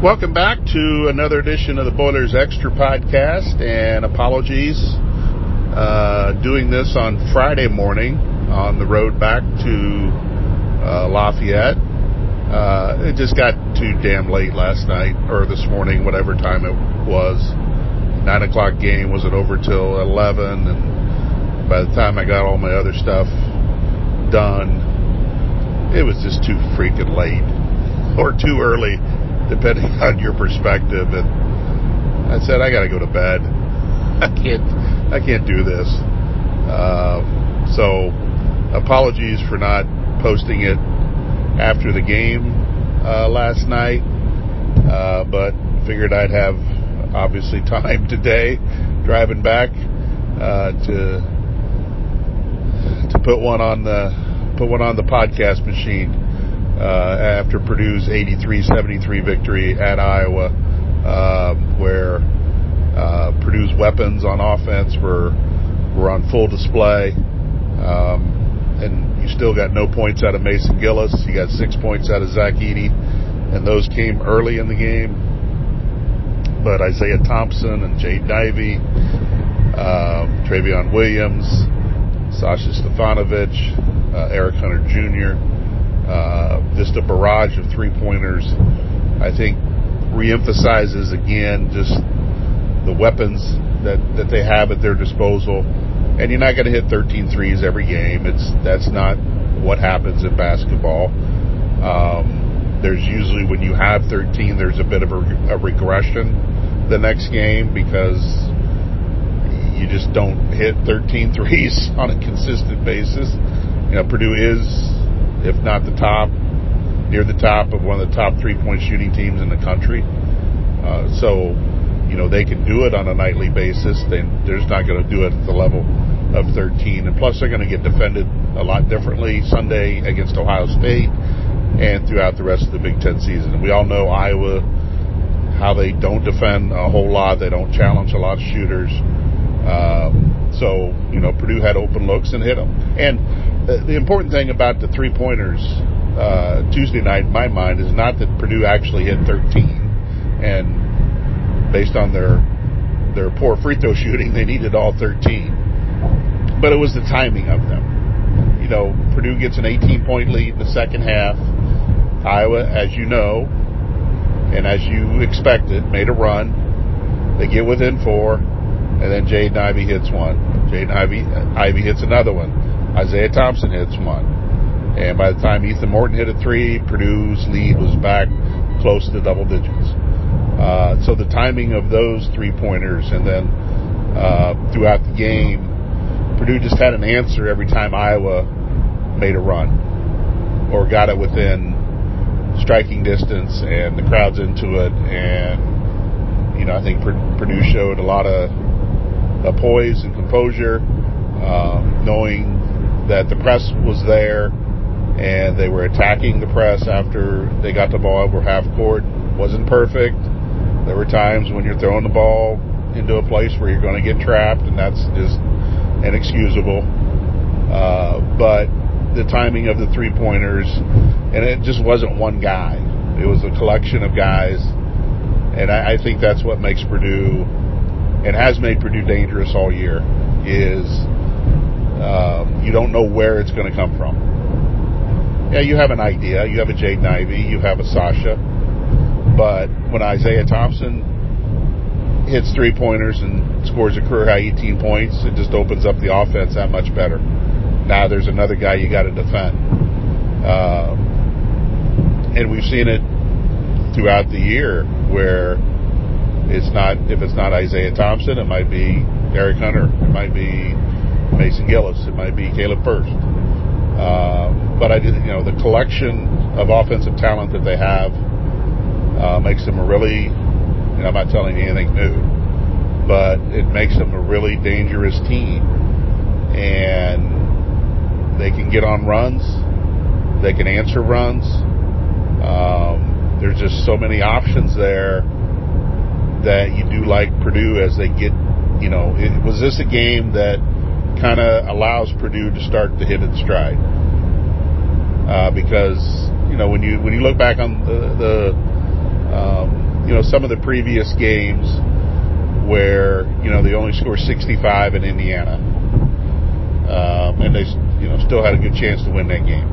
Welcome back to another edition of the Boilers Extra podcast, and apologies uh, doing this on Friday morning on the road back to uh, Lafayette. Uh, it just got too damn late last night or this morning, whatever time it was. Nine o'clock game wasn't over till eleven, and by the time I got all my other stuff done, it was just too freaking late or too early depending on your perspective. And I said, I got to go to bed. I can't, I can't do this. Uh, so, apologies for not posting it after the game uh, last night, uh, but figured I'd have obviously time today driving back uh, to to put one on the put one on the podcast machine after Purdue's 83-73 victory at Iowa, uh, where uh, Purdue's weapons on offense were were on full display. Um, and you still got no points out of Mason Gillis. You got six points out of Zach Edey, and those came early in the game. But Isaiah Thompson and Jaden Ivey, uh, Trevion Williams, Sasha Stefanovic, uh, Eric Hunter Jr., uh, just a barrage of three pointers. I think reemphasizes again just the weapons that, that they have at their disposal. And you're not going to hit 13 threes every game. It's that's not what happens in basketball. Um, there's usually when you have 13, there's a bit of a, a regression the next game because you just don't hit 13 threes on a consistent basis. You know, Purdue is if not the top, near the top of one of the top three point shooting teams in the country. Uh, so, you know, they can do it on a nightly basis. Then they're just not going to do it at the level of 13. And plus, they're going to get defended a lot differently Sunday against Ohio State and throughout the rest of the Big Ten season. We all know Iowa, how they don't defend a whole lot. They don't challenge a lot of shooters. Uh, so, you know, Purdue had open looks and hit them. And the, the important thing about the three pointers uh, Tuesday night, in my mind, is not that Purdue actually hit 13, and based on their their poor free throw shooting, they needed all 13. But it was the timing of them. You know, Purdue gets an 18 point lead in the second half. Iowa, as you know, and as you expected, made a run. They get within four, and then Jaden Ivey hits one. Jaden Ivey, Ivey hits another one. Isaiah Thompson hits one. And by the time Ethan Morton hit a three, Purdue's lead was back close to double digits. Uh, so the timing of those three pointers and then uh, throughout the game, Purdue just had an answer every time Iowa made a run or got it within striking distance and the crowd's into it. And, you know, I think Purdue showed a lot of poise and composure, um, knowing that the press was there and they were attacking the press after they got the ball over half court. Wasn't perfect. There were times when you're throwing the ball into a place where you're going to get trapped, and that's just inexcusable. Uh, but the timing of the three pointers, and it just wasn't one guy. It was a collection of guys, and I, I think that's what makes Purdue, and has made Purdue dangerous all year, is um, you don't know where it's going to come from. Yeah, you have an idea. You have a Jaden Ivey. You have a Sasha. But when Isaiah Thompson hits three pointers and scores a career high 18 points, it just opens up the offense that much better. Now there's another guy you got to defend. Uh, and we've seen it throughout the year where it's not if it's not Isaiah Thompson, it might be Eric Hunter, it might be Mason Gillis. It might be Caleb Furst. Uh, but I did, you know, the collection of offensive talent that they have uh, makes them a really, you know, I'm not telling you anything new, but it makes them a really dangerous team. And they can get on runs, they can answer runs. Um, there's just so many options there that you do like Purdue as they get, you know, it, was this a game that kind of allows Purdue to start to hit its stride. Uh, because you know when you when you look back on the, the um, know, some of the previous games where you know they only scored 65 in Indiana, um, and they you know still had a good chance to win that game.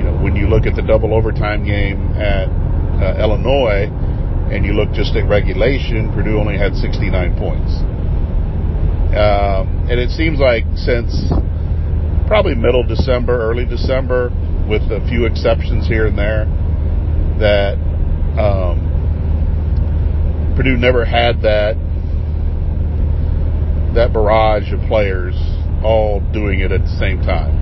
You know, when you look at the double overtime game at uh, Illinois, and you look just at regulation, Purdue only had 69 points. Um, and it seems like since probably middle December, early December, with a few exceptions here and there, that um, Purdue never had that that barrage of players all doing it at the same time.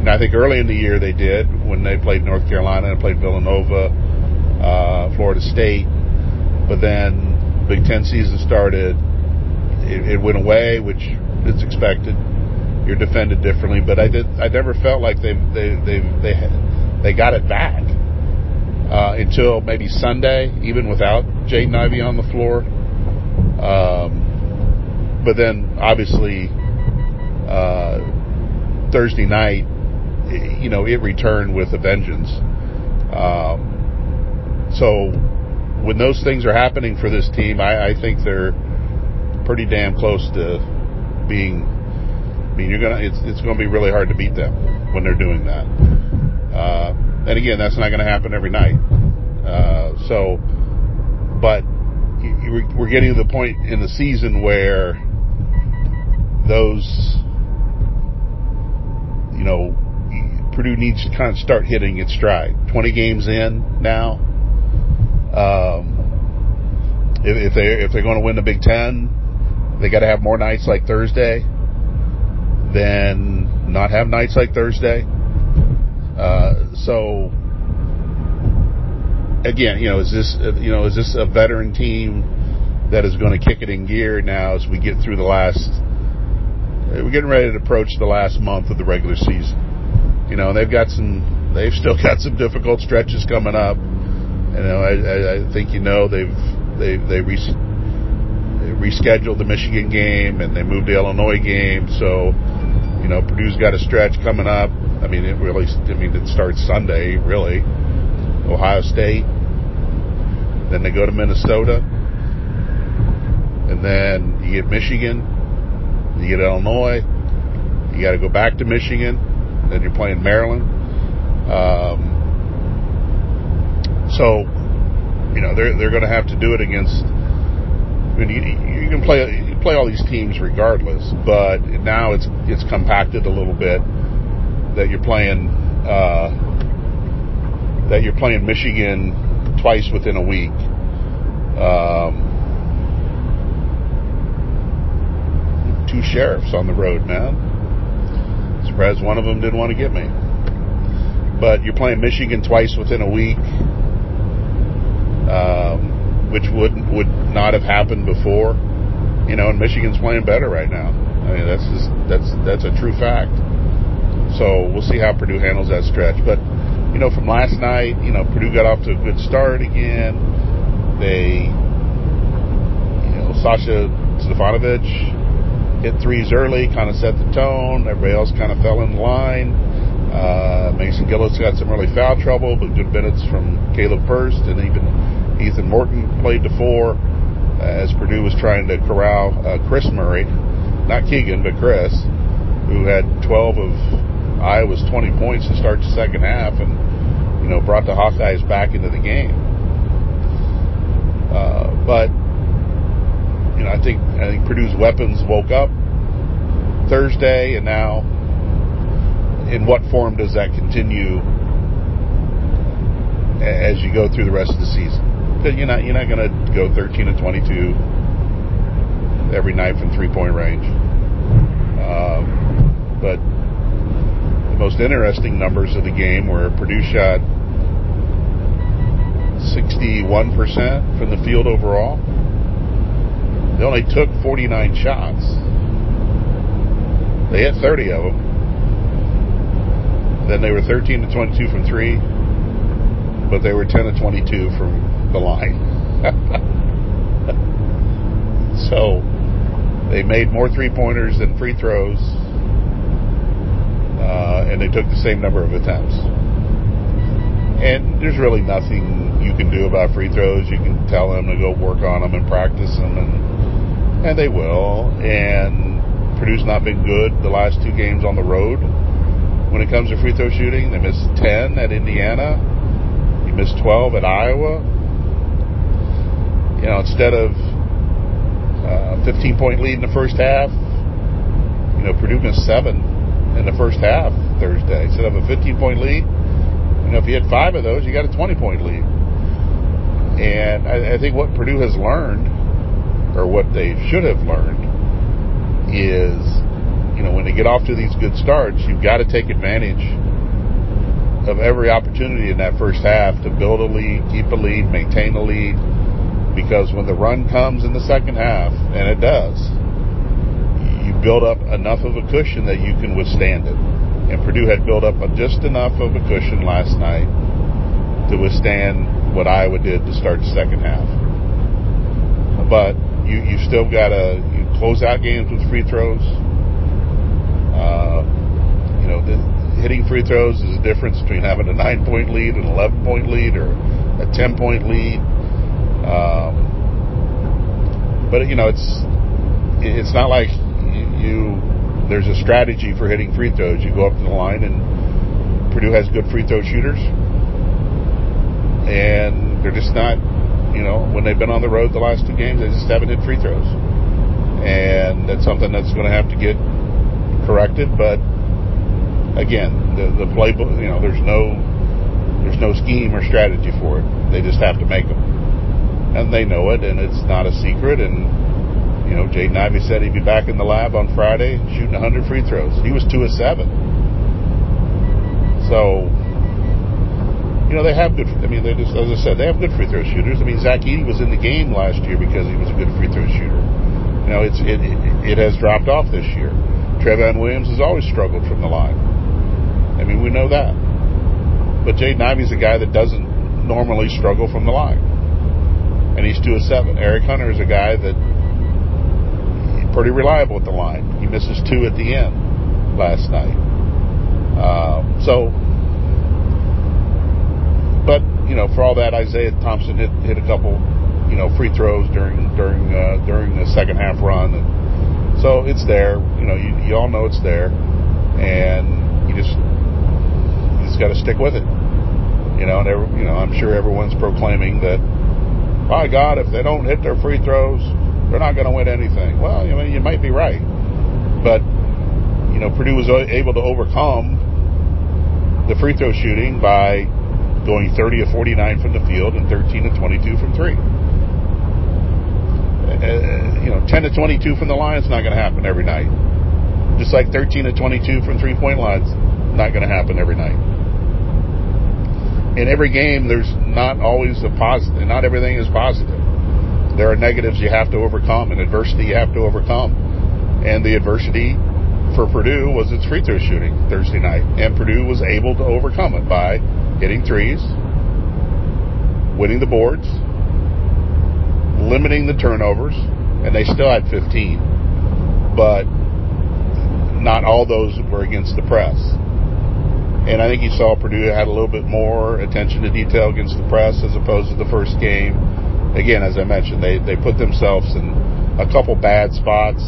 And I think early in the year they did when they played North Carolina and played Villanova, uh, Florida State. But then Big Ten season started. It, it went away, which is expected. You're defended differently, but I did. I never felt like they they they they they got it back uh, until maybe Sunday, even without Jaden Ivey on the floor. Um, but then obviously uh, Thursday night, you know, it returned with a vengeance. Um, so when those things are happening for this team, I, I think they're pretty damn close to being. I mean, you're gonna. It's it's to be really hard to beat them when they're doing that. Uh, and again, that's not to happen every night. Uh, so, but we're getting to the point in the season where those, you know, Purdue needs to kind of start hitting its stride. 20 games in now. Um, if, if they if they're going to win the Big Ten, they got to have more nights like Thursday than not have nights like Thursday. Uh, so again, you know, is this you know is this a veteran team that is going to kick it in gear now as we get through the last? We're getting ready to approach the last month of the regular season. You know, they've got some. They've still got some difficult stretches coming up. You know, I, I think you know they've they they, re, they rescheduled the Michigan game and they moved the Illinois game. So, you know, Purdue's got a stretch coming up. I mean, it really. I mean, it starts Sunday, really. Ohio State. Then they go to Minnesota. And then you get Michigan. You get Illinois. You got to go back to Michigan. Then you're playing Maryland. Um, so, you know, they're they're going to have to do it against. Mean, you, you can play you play all these teams regardless, but now it's it's compacted a little bit that you're playing. Uh, that you're playing Michigan twice within a week. Um, two sheriffs on the road, man. Surprised one of them didn't want to get me. But you're playing Michigan twice within a week, um, which would would not have happened before. You know, and Michigan's playing better right now. I mean, that's just that's that's a true fact. So we'll see how Purdue handles that stretch, but you know, from last night, you know, Purdue got off to a good start again. They, you know, Sasha Stefanovic hit threes early, kind of set the tone. Everybody else kind of fell in line. Uh, Mason Gillis got some early foul trouble, but good minutes from Caleb Furst, and even Ethan Morton played to four as Purdue was trying to corral uh, Kris Murray, not Keegan, but Kris, who had 12 of Iowa's 20 points to start the second half and, you know, brought the Hawkeyes back into the game. Uh, but, you know, I think, I think Purdue's weapons woke up Thursday and now in what form does that continue as you go through the rest of the season? Because you're not, you're not going to go 13 and 22 every night from three point range. Um, but the most interesting numbers of the game were Purdue shot 61% from the field overall. They only took 49 shots. They hit 30 of them. Then they were 13 to 22 from three, but they were 10 to 22 from the line. so they made more three pointers than free throws uh, and they took the same number of attempts. And there's really nothing you can do about free throws. You can tell them to go work on them and practice them, and and they will. And Purdue's not been good the last two games on the road when it comes to free throw shooting. They missed 10 at Indiana. You missed 12 at Iowa. You know, instead of uh, 15 point lead in the first half, you know, Purdue missed seven in the first half Thursday. Instead of a 15 point lead, you know, if you had five of those, you got a 20 point lead. And I, I think what Purdue has learned, or what they should have learned, is, you know, when they get off to these good starts, you've got to take advantage of every opportunity in that first half to build a lead, keep a lead, maintain a lead. Because when the run comes in the second half, and it does, you build up enough of a cushion that you can withstand it. And Purdue had built up just enough of a cushion last night to withstand what Iowa did to start the second half. But you you still got to you close out games with free throws. Uh, you know, the, hitting free throws is a difference between having a nine point lead, an eleven point lead, or a ten point lead. Um, but you know, it's it's not like you there's a strategy for hitting free throws. You go up to the line, and Purdue has good free throw shooters, and they're just not. You know, when they've been on the road the last two games, they just haven't hit free throws, and that's something that's going to have to get corrected. But again, the the playbook. You know, there's no there's no scheme or strategy for it. They just have to make them, and they know it, and it's not a secret. And you know, Jaden Ivey said he'd be back in the lab on Friday shooting 100 free throws. He was two of seven. So, you know, they have good. I mean, they just as I said, they have good free throw shooters. I mean, Zach Edey was in the game last year because he was a good free throw shooter. You know, it's it it, it has dropped off this year. Trevion Williams has always struggled from the line. I mean, we know that. But Jaden Ivey's a guy that doesn't normally struggle from the line. And he's two of seven. Eric Hunter is a guy that pretty reliable at the line. He misses two at the end last night. Um, so, but you know, for all that, Isaiah Thompson hit hit a couple, you know, free throws during during uh, during the second half run, and so it's there. You know, you, you all know it's there, and you just you just got to stick with it. You know, and every, you know, I'm sure everyone's proclaiming that. By God, if they don't hit their free throws, they're not going to win anything. Well, you know, you might be right, but you know, Purdue was able to overcome the free throw shooting by going 30 of 49 from the field and 13 of 22 from three. Uh, you know, 10 to 22 from the line is not going to happen every night. Just like 13 to 22 from three point lines, not going to happen every night. In every game, there's not always a positive. Not everything is positive there are negatives you have to overcome and adversity you have to overcome. And the adversity for Purdue was its free throw shooting Thursday night. And Purdue was able to overcome it by hitting threes, winning the boards, limiting the turnovers, and they still had 15. But not all those were against the press. And I think you saw Purdue had a little bit more attention to detail against the press as opposed to the first game again, as I mentioned, they, they put themselves in a couple bad spots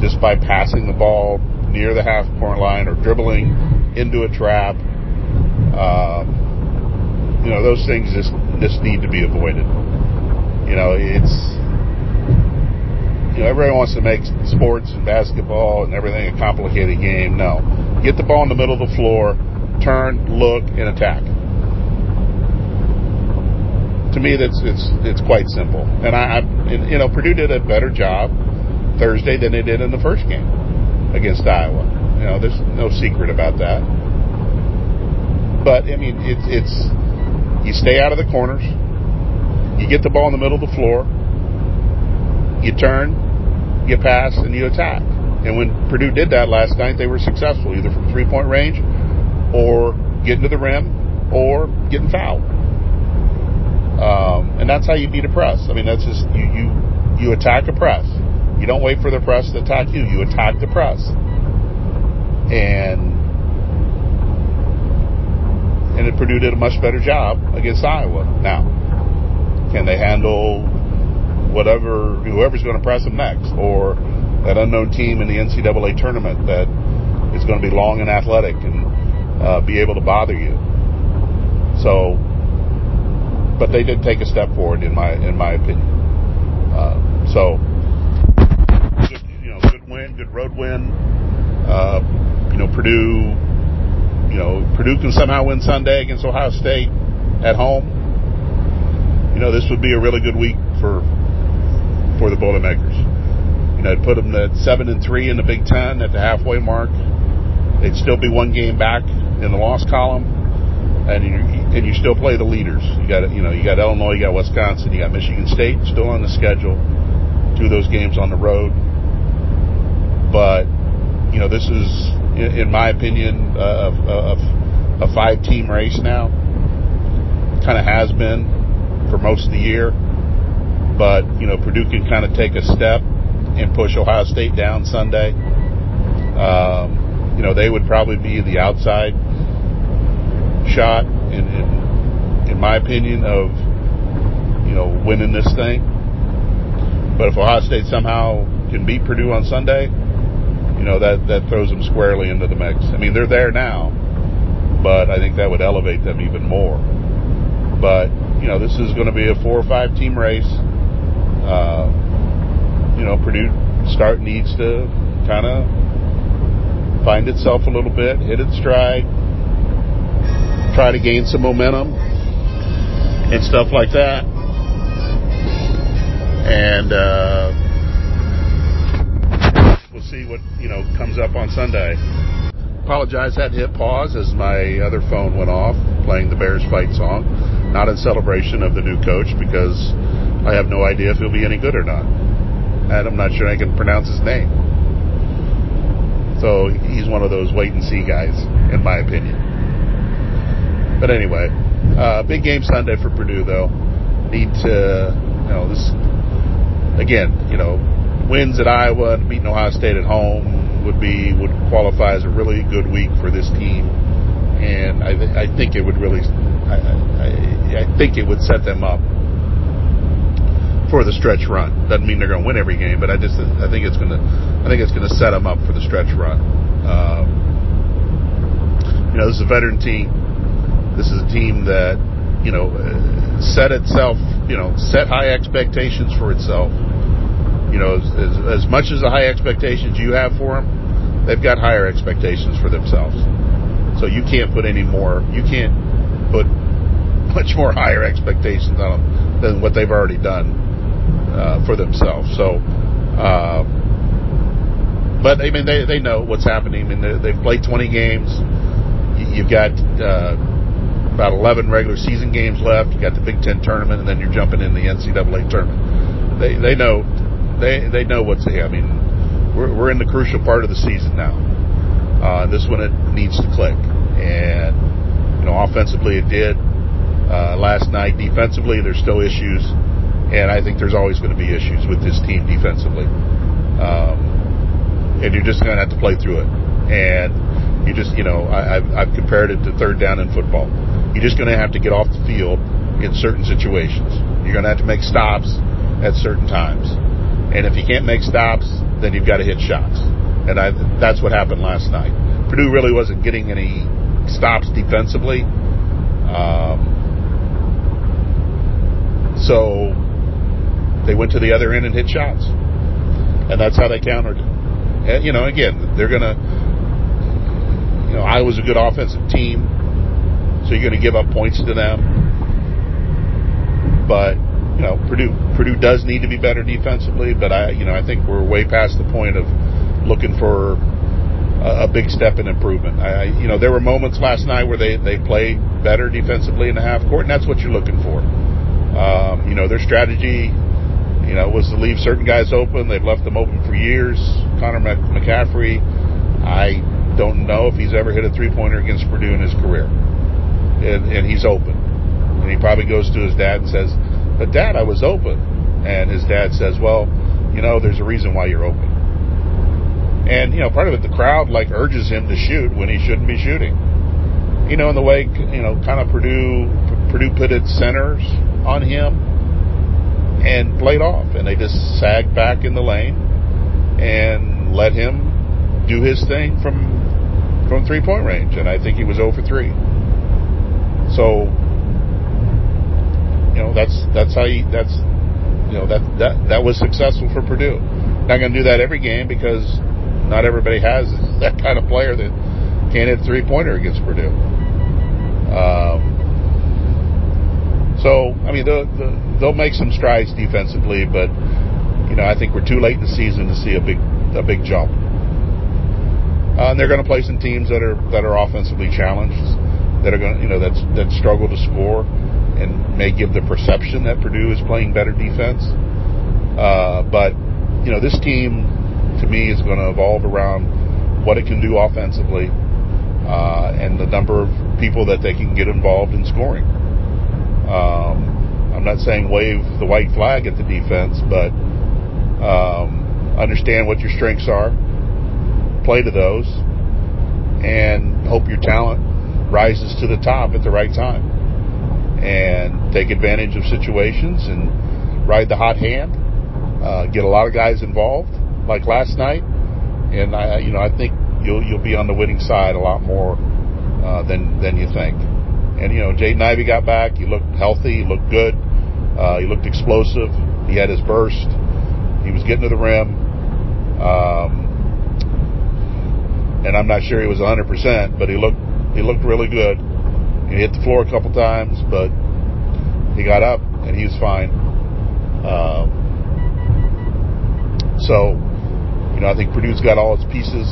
just by passing the ball near the half court line or dribbling into a trap. Um, you know, those things just just need to be avoided. You know, it's you know everybody wants to make sports and basketball and everything a complicated game. No, get the ball in the middle of the floor, turn, look, and attack to me, that's it's it's quite simple. And I, I and, you know, Purdue did a better job Thursday than they did in the first game against Iowa. You know, there's no secret about that. But I mean, it's it's you stay out of the corners, you get the ball in the middle of the floor, you turn, you pass, and you attack. And when Purdue did that last night, they were successful either from three point range, or getting to the rim, or getting fouled. Um, and that's how you beat a press. I mean, that's just you you you attack a press. You don't wait for the press to attack you. You attack the press. And and Purdue did a much better job against Iowa. Now, can they handle whatever whoever's going to press them next, or that unknown team in the NCAA tournament that is going to be long and athletic and uh, be able to bother you? So, but they did take a step forward in my in my opinion. Uh, so, good, you know, good win, good road win. Uh, you know, Purdue you know, Purdue can somehow win Sunday against Ohio State at home, you know, this would be a really good week for for the Boilermakers. You know, put them at seven and three in the Big Ten at the halfway mark. They'd still be one game back in the loss column, and you and you still play the leaders. You got you know you got Illinois, you got Wisconsin, you got Michigan State still on the schedule. Two of those games on the road, but you know this is in, my opinion, a, a, a five team race now. Kind of has been for most of the year. But, you know, Purdue can kind of take a step and push Ohio State down Sunday. Um, you know, they would probably be the outside shot, in, in, in my opinion, of, you know, winning this thing. But if Ohio State somehow can beat Purdue on Sunday, you know that that throws them squarely into the mix. I mean, they're there now, but I think that would elevate them even more. But you know, this is going to be a four or five team race. Uh, you know, Purdue start needs to kind of find itself a little bit, hit its stride, try to gain some momentum and stuff like that. And uh, we'll see what you know comes up on Sunday. Apologize, had to hit pause as my other phone went off, playing the Bears fight song. Not in celebration of the new coach because I have no idea if he'll be any good or not. And I'm not sure I can pronounce his name. So he's one of those wait and see guys, in my opinion. But anyway, uh, big game Sunday for Purdue, though. Need to, you know, this again, you know, wins at Iowa and beating Ohio State at home would be would qualify as a really good week for this team, and I, th- I think it would really, I, I, I think it would set them up for the stretch run. Doesn't mean they're going to win every game, but I just I think it's going to I think it's going to set them up for the stretch run. Um, you know, this is a veteran team. This is a team that you know set itself you know set high expectations for itself you know, as, as, much as the high expectations you have for them, they've got higher expectations for themselves. So you can't put any more, you can't put much more higher expectations on them than what they've already done uh, for themselves. So, uh, but I mean, they they know what's happening. I mean, they, have played 20 games. You've got uh, about 11 regular season games left. You got the Big Ten tournament, and then you're jumping in the NCAA tournament. They they know they they know what's here. I mean, we're we're in the crucial part of the season now. Uh, this one it needs to click, and you know, offensively it did uh, last night. Defensively, there's still issues, and I think there's always going to be issues with this team defensively. Um, and you're just going to have to play through it. And you just, you know, I, I've, I've compared it to third down in football. You're just going to have to get off the field in certain situations. You're going to have to make stops at certain times. And if you can't make stops, then you've got to hit shots. And I, that's what happened last night. Purdue really wasn't getting any stops defensively. Um, so they went to the other end and hit shots. And that's how they countered. And, you know, again, they're going to, you know, Iowa's a good offensive team, so you're going to give up points to them. But you know, Purdue Purdue does need to be better defensively, but I you know I think we're way past the point of looking for a, a big step in improvement. I you know there were moments last night where they they played better defensively in the half court, and that's what you're looking for. Um, you know their strategy, you know, was to leave certain guys open. They've left them open for years. Connor McCaffery, I don't know if he's ever hit a three pointer against Purdue in his career, and, and he's open. And he probably goes to his dad and says, but dad, I was open. And his dad says, well, you know, there's a reason why you're open. And, you know, part of it, the crowd like urges him to shoot when he shouldn't be shooting. you know, in the way you know, kind of Purdue Purdue put its centers on him and played off, and they just sagged back in the lane and let him do his thing from from three point range, and I think he was over 3. So, you know, that's that's how you that's you know that that that was successful for Purdue. Not going to do that every game because not everybody has that kind of player that can't hit three pointer against Purdue. Um, so, I mean, they'll, they'll make some strides defensively, but you know, I think we're too late in the season to see a big a big jump. Uh, and they're going to play some teams that are that are offensively challenged, that are going you know that that struggle to score, and may give the perception that Purdue is playing better defense. Uh, but you know this team, to me, is going to evolve around what it can do offensively, uh, and the number of people that they can get involved in scoring. Um, I'm not saying wave the white flag at the defense, but um, understand what your strengths are play to those and hope your talent rises to the top at the right time and take advantage of situations and ride the hot hand. Uh, get a lot of guys involved, like last night, and I, you know, I think you'll you'll be on the winning side a lot more uh, than than you think. And you know, Jaden Ivey got back. He looked healthy. He looked good. Uh, he looked explosive. He had his burst. He was getting to the rim. Um, and I'm not sure he was 100%, but he looked he looked really good. He hit the floor a couple times, but he got up and he was fine. Um, so, you know, I think Purdue's got all its pieces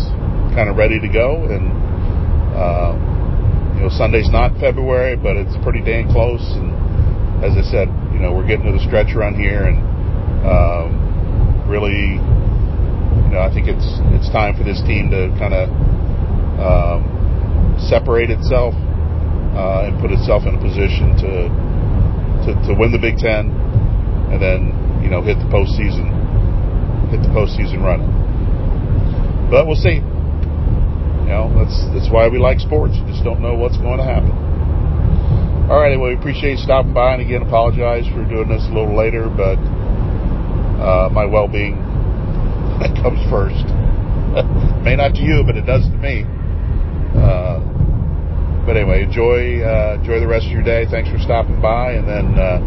kind of ready to go, and uh, you know, Sunday's not February, but it's pretty dang close. And as I said, you know, we're getting to the stretch around here, and um, really you know, I think it's it's time for this team to kind of um, separate itself uh, and put itself in a position to, to to win the Big Ten, and then you know hit the postseason, hit the postseason run. But we'll see. You know, that's that's why we like sports. You just don't know what's going to happen. All right, well, we appreciate you stopping by, and again, apologize for doing this a little later, but uh, my well-being that comes first. May not to you, but it does to me. Uh, but anyway, enjoy uh, enjoy the rest of your day. Thanks for stopping by, and then uh,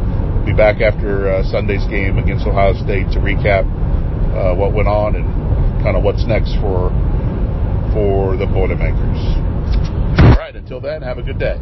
be back after uh, Sunday's game against Ohio State to recap uh, what went on and kind of what's next for for the Boilermakers. All right, until then, have a good day.